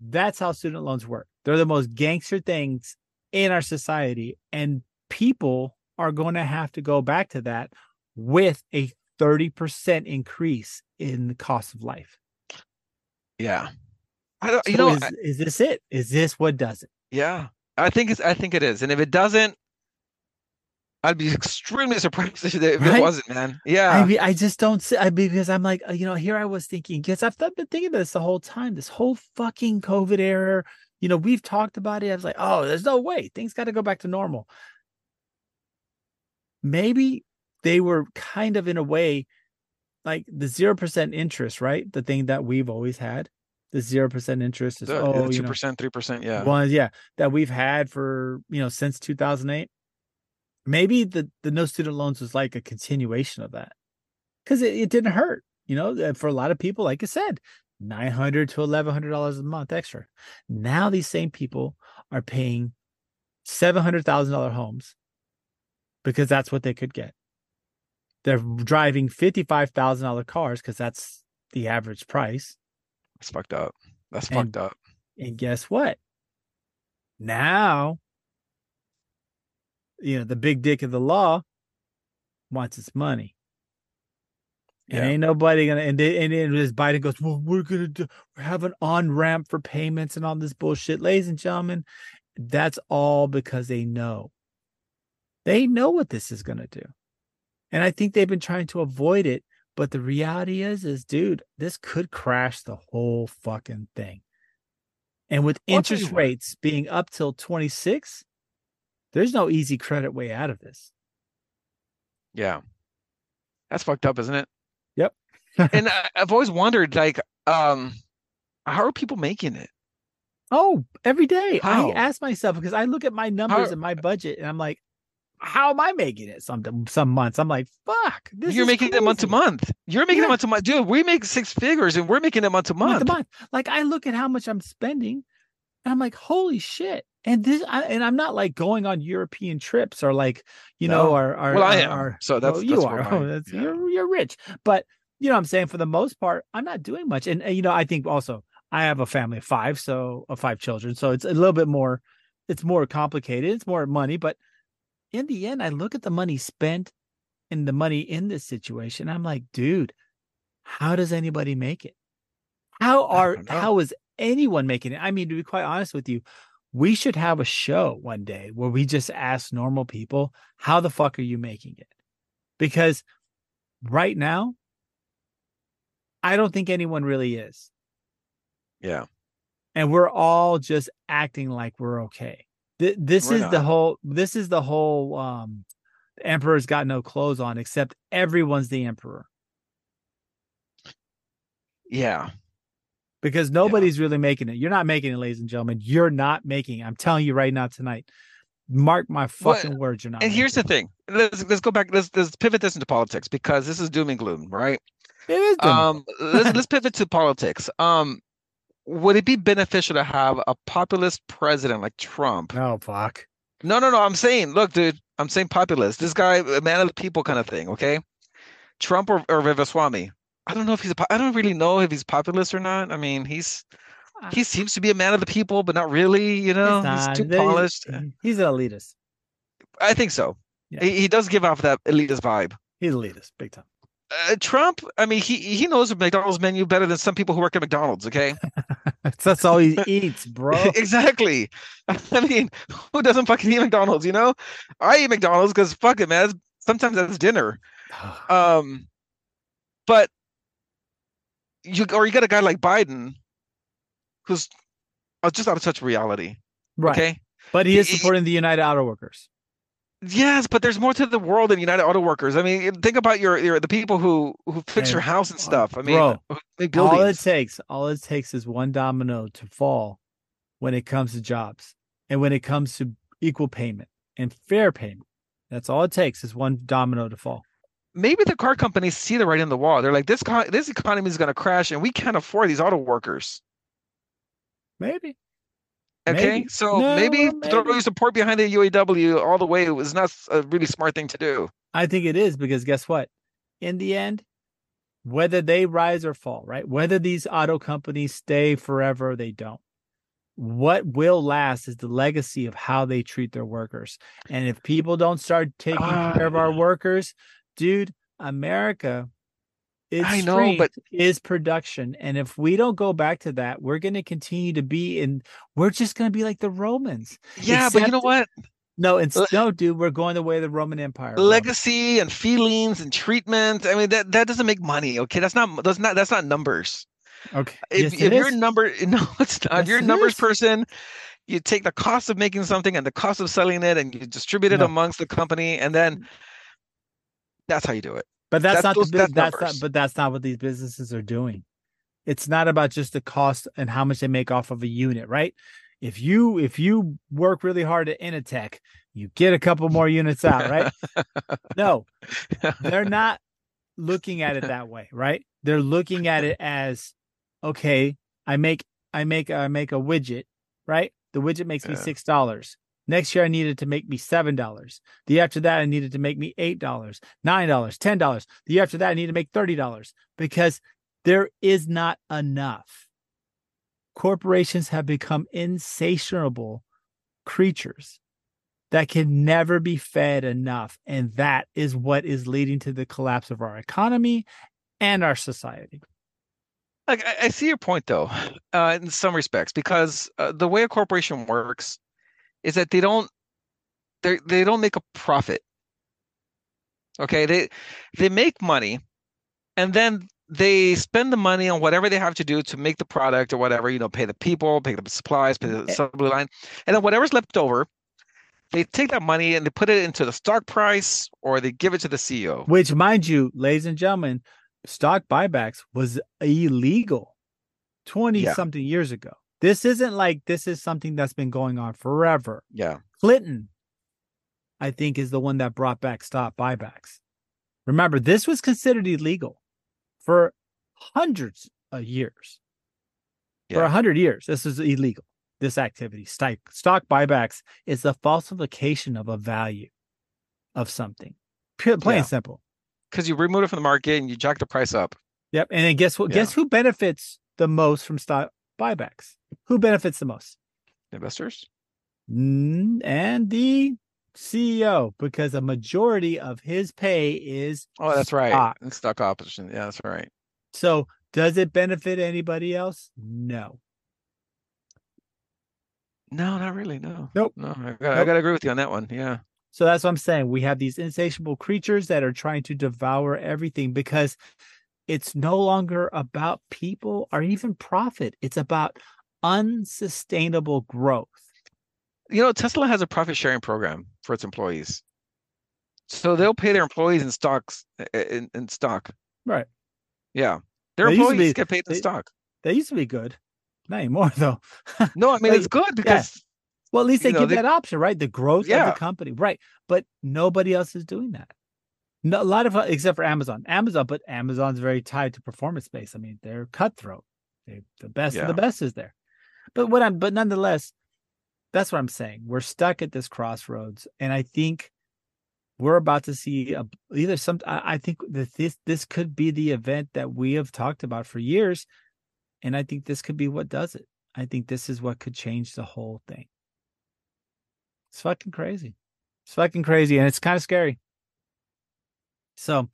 That's how student loans work. They're the most gangster things in our society, and people are going to have to go back to that with a thirty percent increase in the cost of life. Yeah, I don't. You know, is, I- is this it? Is this what does it? yeah, I think it's. I think it is. And if it doesn't, I'd be extremely surprised if it, if Right? it wasn't, man. Yeah, I mean, I just don't see. I because I'm like, uh, you know, here I was thinking because I've been thinking about this the whole time. This whole fucking COVID era. You know, we've talked about it. I was like, oh, there's no way things got to go back to normal. Maybe they were kind of in a way like the zero percent interest, right? The thing that we've always had. The zero percent interest is the oh, two percent, three percent. Yeah, ones, yeah, that we've had for you know since 2008. Maybe the the no student loans was like a continuation of that because it, it didn't hurt. You know, for a lot of people, like I said, nine hundred to eleven hundred dollars a month extra. Now these same people are paying seven hundred thousand dollar homes because that's what they could get. They're driving fifty five thousand dollar cars because that's the average price. that's fucked up. That's And- fucked up. And guess what? Now, you know, the big dick of the law wants its money. And Yeah. ain't nobody gonna and they, and then as Biden goes, well, we're gonna do, have an on ramp for payments and all this bullshit, ladies and gentlemen. That's all because they know. They know what this is gonna do, and I think they've been trying to avoid it. But the reality is, is dude, this could crash the whole fucking thing. And with I'll interest rates being up till 26, there's no easy credit way out of this. Yeah, that's fucked up, isn't it? Yep. and I, I've always wondered, like, um, how are people making it? Oh, every day How? I ask myself because I look at my numbers How- and my budget and I'm like, how am I making it some some months? I'm like, fuck, this You're making it month to month. You're making Yeah. it month to month, dude. We make six figures, and we're making it month to month month. to month. Like I look at how much I'm spending, and I'm like, holy shit. And this, I, and I'm not like going on European trips or like, you know, or, or Well, I am. or- So that's- oh, you that's are. Oh, that's yeah. you're you're rich, but you know, I'm saying for the most part, I'm not doing much. And, and you know, I think also I have a family of five, so of five children, so it's a little bit more, it's more complicated. It's more money, but in the end, I look at the money spent and the money in this situation. I'm like, dude, how does anybody make it? How are how is anyone making it? I mean, to be quite honest with you, we should have a show one day where we just ask normal people, how the fuck are you making it? Because right now, I don't think anyone really is. Yeah. And we're all just acting like we're okay. Th- this We're is the whole this is the whole um emperor's got no clothes on except everyone's the emperor Yeah. Because nobody's really making it. You're not making it, ladies and gentlemen. You're not making it. I'm telling you right now tonight. Mark my Well, fucking words. You're not. And here's the thing. Let's let's go back. Let's let's pivot this into politics because this is doom and gloom, right? it. It is doom. Um, let's let's pivot to politics. Um, would it be beneficial to have a populist president like Trump? oh fuck. No, no, no. I'm saying, look, dude. I'm saying populist. This guy, a man of the people, kind of thing. Okay, Trump or, or Vivaswamy. I don't know if he's a. I don't really know if he's populist or not. I mean, he's Uh, he seems to be a man of the people, but not really. You know, He's he's, too They- polished. He's an elitist. I think so. Yeah. He, he does give off that elitist vibe. He's elitist, big time. Uh, Trump, I mean, he he knows the McDonald's menu better than some people who work at McDonald's. Okay, That's, all he eats, bro. exactly. I mean, who doesn't fucking eat McDonald's? You know, I eat McDonald's because fuck it, man. Sometimes that's dinner. Um, but you or you got a guy like Biden, who's uh, just out of touch with reality. right. Okay. But he is supporting the United Auto Workers. Yes, but there's more to the world than United Auto Workers. I mean, think about your, your the people who who fix Hey, your house and stuff. I mean, bro, All it takes, all it takes is one domino to fall when it comes to jobs and when it comes to equal payment and fair payment. That's all it takes is one domino to fall. Maybe the car companies see the writing on the wall. They're like, this co- this economy is going to crash, and we can't afford these auto workers. Maybe. Okay, Maybe. so No, maybe, maybe. throwing support behind the UAW all the way was not a really smart thing to do. I think it is because guess what? In the end, whether they rise or fall, right? Whether these auto companies stay forever or they don't, what will last is the legacy of how they treat their workers. And if people don't start taking care of our Ah. workers, dude, America its I know, but- is production. And if we don't go back to that, we're going to continue to be in, we're just going to be like the Romans. Yeah, but you know what? No, it's Le- no, dude, we're going the way of the Roman Empire. Legacy and feelings and treatment. I mean, that that doesn't make money. Okay, that's not that's not that's not numbers. Okay. If, Yes, if you're a is. number, no, it's not. Yes, if you're a numbers is. person, you take the cost of making something and the cost of selling it, and you distribute it No. amongst the company, and then that's how you do it. But that's, that's not those, the, that's, that's not, but that's not what these businesses are doing. It's not about just the cost and how much they make off of a unit, right? If you if you work really hard at Initech, you get a couple more units out, right? no. They're not looking at it that way, right? They're looking at it as okay, I make I make I make a widget, right? The widget makes me $6. Next year I needed to make me seven dollars. The year after that I needed to make me eight dollars, nine dollars, ten dollars. The year after that I need to make thirty dollars because there is not enough. Corporations have become insatiable creatures that can never be fed enough. And that is what is leading to the collapse of our economy and our society. I, I see your point though, uh, in some respects, because uh, the way a corporation works is that they don't they they don't make a profit. Okay, they they make money, and then they spend the money on whatever they have to do to make the product or whatever. You know, pay the people, pay the supplies, pay the Eh. assembly line, and then whatever's left over, they take that money and they put it into the stock price or they give it to the CEO. Which, mind you, ladies and gentlemen, stock buybacks was illegal 20 Yeah. something years ago. This isn't like this is something that's been going on forever. Yeah. Clinton, I think, is the one that brought back stock buybacks. Remember, this was considered illegal for hundreds of years. For Yeah. a hundred years, this is illegal. This activity, stock stock buybacks, is the falsification of a value of something. Plain Yeah. and simple. Because you remove it from the market and you jack the price up. Yep. And then guess what? Guess who benefits the most from stock buybacks? Who benefits the most? Investors. And the CEO, because a majority of his pay is Oh, that's right. stock. Stock option. Yeah, that's right. So does it benefit anybody else? No. No, not really. No. Nope. No, I gotta, I gotta agree with you on that one. Yeah. So that's what I'm saying. We have these insatiable creatures that are trying to devour everything because it's no longer about people or even profit. It's about unsustainable growth. You know, Tesla has a profit sharing program for its employees. So they'll pay their employees in stocks in, in stock. Right. Yeah. Their They employees be- get paid in they- stock. They used to be good. Not anymore though. No, I mean Like, it's good because Well, at least they know, give they- that option, right? The growth of the company, right? But nobody else is doing that. No, a lot of uh, except for Amazon. Amazon, but Amazon's very tied to performance based. I mean, they're cutthroat. They the best of the best is there. But what I'm, but nonetheless, that's what I'm saying. We're stuck at this crossroads, and I think we're about to see a, either some. I, I think that this this could be the event that we have talked about for years, and I think this could be what does it. I think this is what could change the whole thing. It's fucking crazy. It's fucking crazy, and it's kind of scary. So,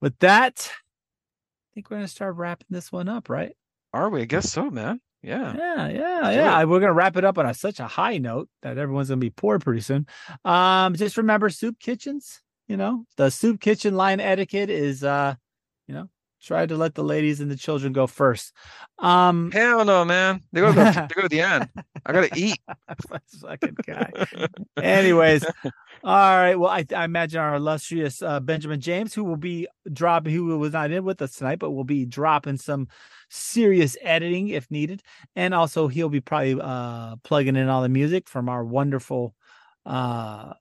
with that, I think we're gonna start wrapping this one up, right? are we? I guess so, man. Yeah. Yeah, yeah, yeah. it. We're gonna wrap it up on a, such a high note that everyone's gonna be poor pretty soon. Um, just remember soup kitchens. You know, the soup kitchen line etiquette is, uh, you know, try to let the ladies and the children go first. Um, Hell no, man. They go to the, they go to the end. I gotta eat. fucking guy. Anyways, all right. Well, I, I imagine our illustrious uh, Benjamin James, who will be dropping, who was not in with us tonight, but will be dropping some serious editing if needed, and also he'll be probably uh, plugging in all the music from our wonderful, uh,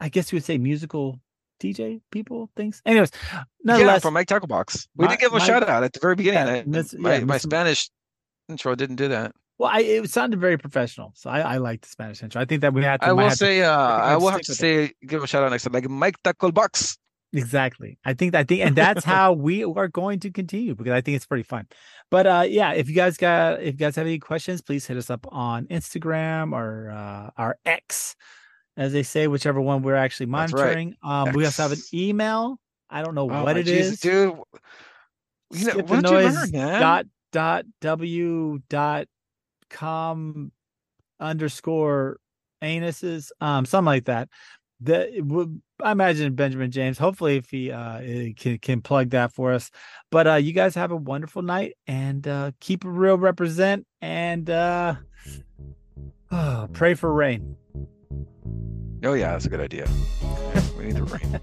I guess you would say musical TJ people things. Anyways, yeah, nonetheless, from Mike Tackle Box. We My- did give a my- shout out at the very beginning. Yeah, miss- my, yeah, my Spanish intro didn't do that. well, I, it sounded very professional, so I, I like the Spanish intro. I think that we had to. I will have to- say, uh, I have will have to say, give a shout out next time, like Mike Tackle Box. Exactly. I think I think and that's how we are going to continue because I think it's pretty fun. But uh yeah, if you guys got if you guys have any questions, please hit us up on Instagram or uh our X, as they say, whichever one we're actually That's right. monitoring. Um we also have an email. I don't know Oh, what it Jesus, is. dude. You know, Skip what the noise learn, man? dot dot w dot com underscore anuses um something like that the i imagine benjamin james hopefully if he uh eh, can can plug that for us but uh you guys have a wonderful night and uh keep it real represent and uh oh, pray for rain Oh yeah, that's a good idea. we need the rain.